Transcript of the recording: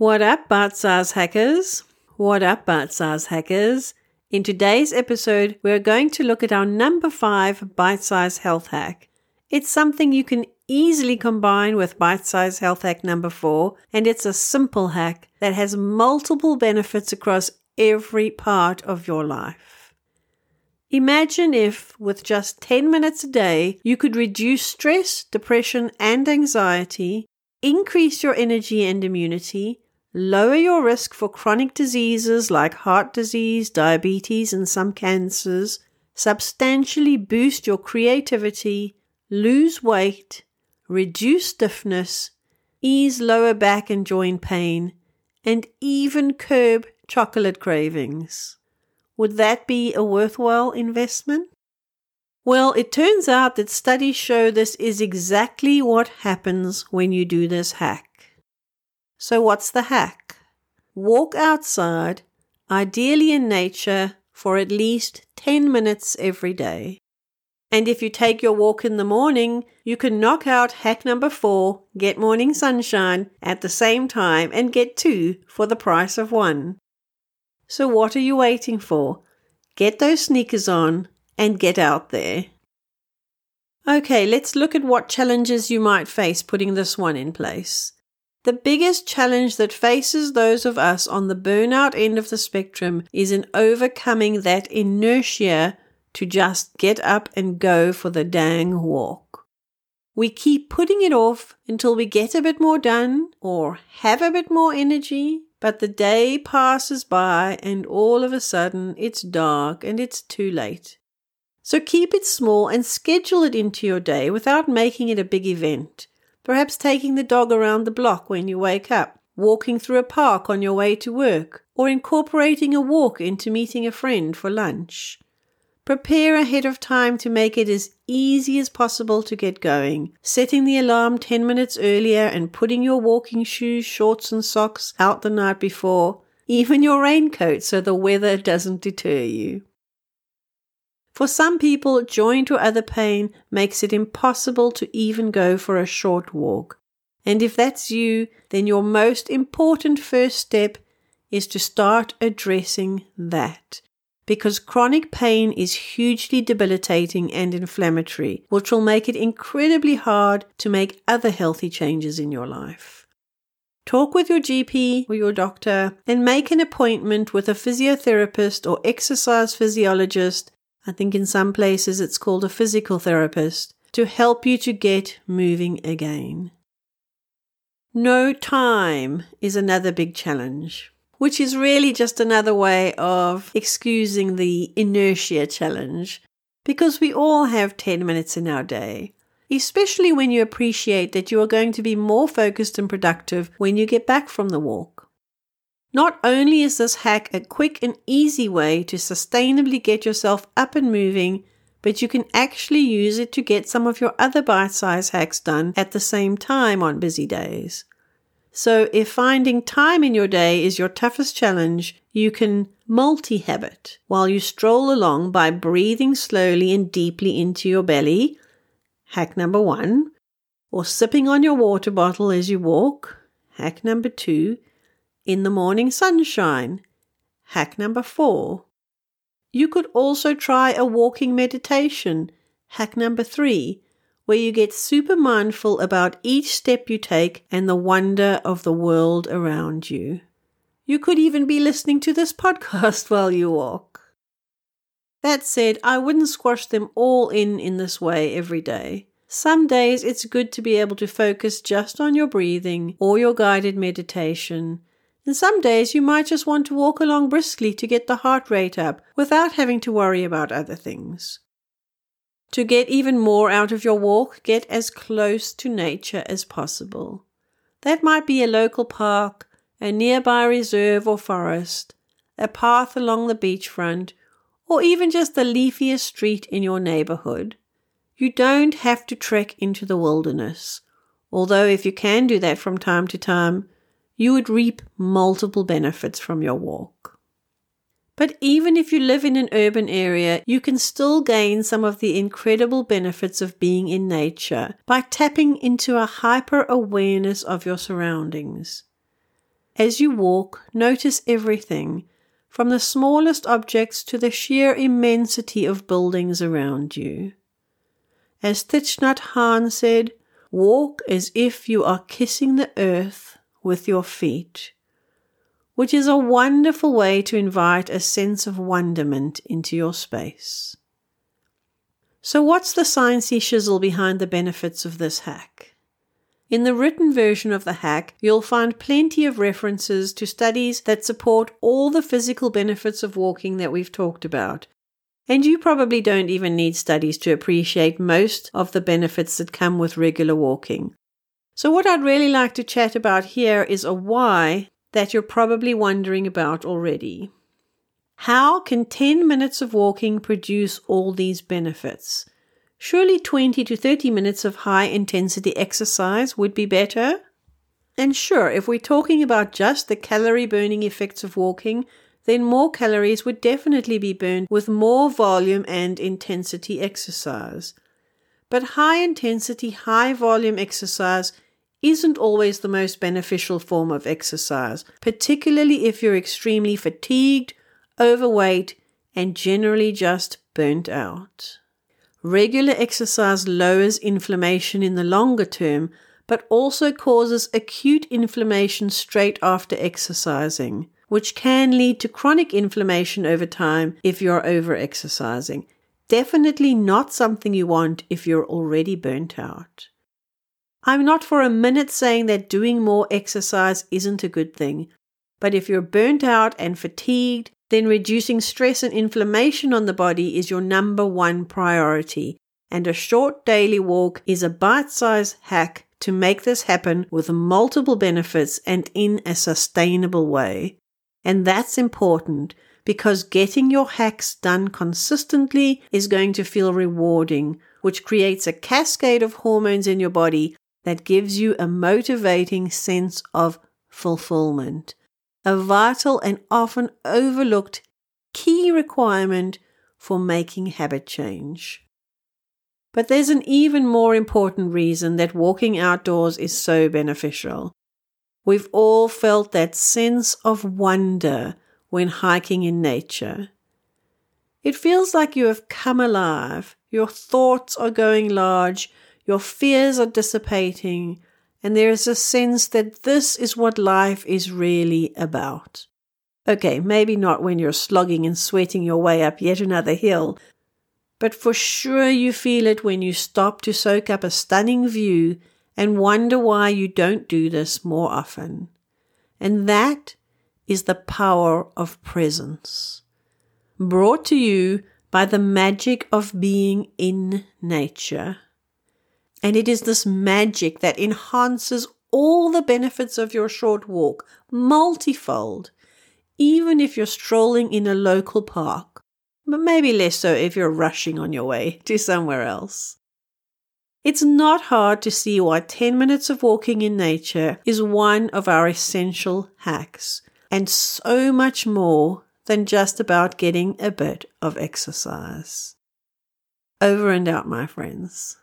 What up, bite size hackers? What up, bite size hackers? In today's episode, we're going to look at our number five bite size health hack. It's something you can easily combine with bite size health hack number four, and it's a simple hack that has multiple benefits across every part of your life. Imagine if, with just 10 minutes a day, you could reduce stress, depression, and anxiety, increase your energy and immunity, lower your risk for chronic diseases like heart disease, diabetes, and some cancers, substantially boost your creativity, lose weight, reduce stiffness, ease lower back and joint pain, and even curb chocolate cravings. Would that be a worthwhile investment? Well, it turns out that studies show this is exactly what happens when you do this hack. So, what's the hack? Walk outside, ideally in nature, for at least 10 minutes every day. And if you take your walk in the morning, you can knock out hack number four, get morning sunshine, at the same time and get two for the price of one. So, what are you waiting for? Get those sneakers on and get out there. Okay, let's look at what challenges you might face putting this one in place. The biggest challenge that faces those of us on the burnout end of the spectrum is in overcoming that inertia to just get up and go for the dang walk. We keep putting it off until we get a bit more done or have a bit more energy, but the day passes by and all of a sudden it's dark and it's too late. So keep it small and schedule it into your day without making it a big event perhaps taking the dog around the block when you wake up, walking through a park on your way to work, or incorporating a walk into meeting a friend for lunch. Prepare ahead of time to make it as easy as possible to get going, setting the alarm 10 minutes earlier and putting your walking shoes, shorts, and socks out the night before, even your raincoat so the weather doesn't deter you. For some people, joint or other pain makes it impossible to even go for a short walk. And if that's you, then your most important first step is to start addressing that. Because chronic pain is hugely debilitating and inflammatory, which will make it incredibly hard to make other healthy changes in your life. Talk with your GP or your doctor and make an appointment with a physiotherapist or exercise physiologist I think in some places it's called a physical therapist, to help you to get moving again. No time is another big challenge, which is really just another way of excusing the inertia challenge, because we all have 10 minutes in our day, especially when you appreciate that you are going to be more focused and productive when you get back from the walk. Not only is this hack a quick and easy way to sustainably get yourself up and moving, but you can actually use it to get some of your other bite size hacks done at the same time on busy days. So, if finding time in your day is your toughest challenge, you can multi habit while you stroll along by breathing slowly and deeply into your belly. Hack number one. Or sipping on your water bottle as you walk. Hack number two in the morning sunshine. Hack number four. You could also try a walking meditation. Hack number three, where you get super mindful about each step you take and the wonder of the world around you. You could even be listening to this podcast while you walk. That said, I wouldn't squash them all in in this way every day. Some days it's good to be able to focus just on your breathing or your guided meditation and some days you might just want to walk along briskly to get the heart rate up without having to worry about other things. To get even more out of your walk, get as close to nature as possible. That might be a local park, a nearby reserve or forest, a path along the beachfront, or even just the leafiest street in your neighborhood. You don't have to trek into the wilderness, although if you can do that from time to time, you would reap multiple benefits from your walk. But even if you live in an urban area, you can still gain some of the incredible benefits of being in nature by tapping into a hyper awareness of your surroundings. As you walk, notice everything, from the smallest objects to the sheer immensity of buildings around you. As Thich Nhat Hanh said, walk as if you are kissing the earth with your feet, which is a wonderful way to invite a sense of wonderment into your space. So, what's the sciencey shizzle behind the benefits of this hack? In the written version of the hack, you'll find plenty of references to studies that support all the physical benefits of walking that we've talked about. And you probably don't even need studies to appreciate most of the benefits that come with regular walking. So, what I'd really like to chat about here is a why that you're probably wondering about already. How can 10 minutes of walking produce all these benefits? Surely 20 to 30 minutes of high intensity exercise would be better? And sure, if we're talking about just the calorie burning effects of walking, then more calories would definitely be burned with more volume and intensity exercise. But high intensity, high volume exercise isn't always the most beneficial form of exercise, particularly if you're extremely fatigued, overweight, and generally just burnt out. Regular exercise lowers inflammation in the longer term, but also causes acute inflammation straight after exercising, which can lead to chronic inflammation over time if you're over exercising. Definitely not something you want if you're already burnt out. I'm not for a minute saying that doing more exercise isn't a good thing, but if you're burnt out and fatigued, then reducing stress and inflammation on the body is your number one priority. And a short daily walk is a bite sized hack to make this happen with multiple benefits and in a sustainable way. And that's important because getting your hacks done consistently is going to feel rewarding, which creates a cascade of hormones in your body that gives you a motivating sense of fulfillment a vital and often overlooked key requirement for making habit change. But there's an even more important reason that walking outdoors is so beneficial. We've all felt that sense of wonder when hiking in nature. It feels like you have come alive, your thoughts are going large, your fears are dissipating, and there is a sense that this is what life is really about. Okay, maybe not when you're slogging and sweating your way up yet another hill, but for sure you feel it when you stop to soak up a stunning view and wonder why you don't do this more often. And that is the power of presence, brought to you by the magic of being in nature. And it is this magic that enhances all the benefits of your short walk multifold, even if you're strolling in a local park, but maybe less so if you're rushing on your way to somewhere else. It's not hard to see why 10 minutes of walking in nature is one of our essential hacks, and so much more than just about getting a bit of exercise. Over and out, my friends.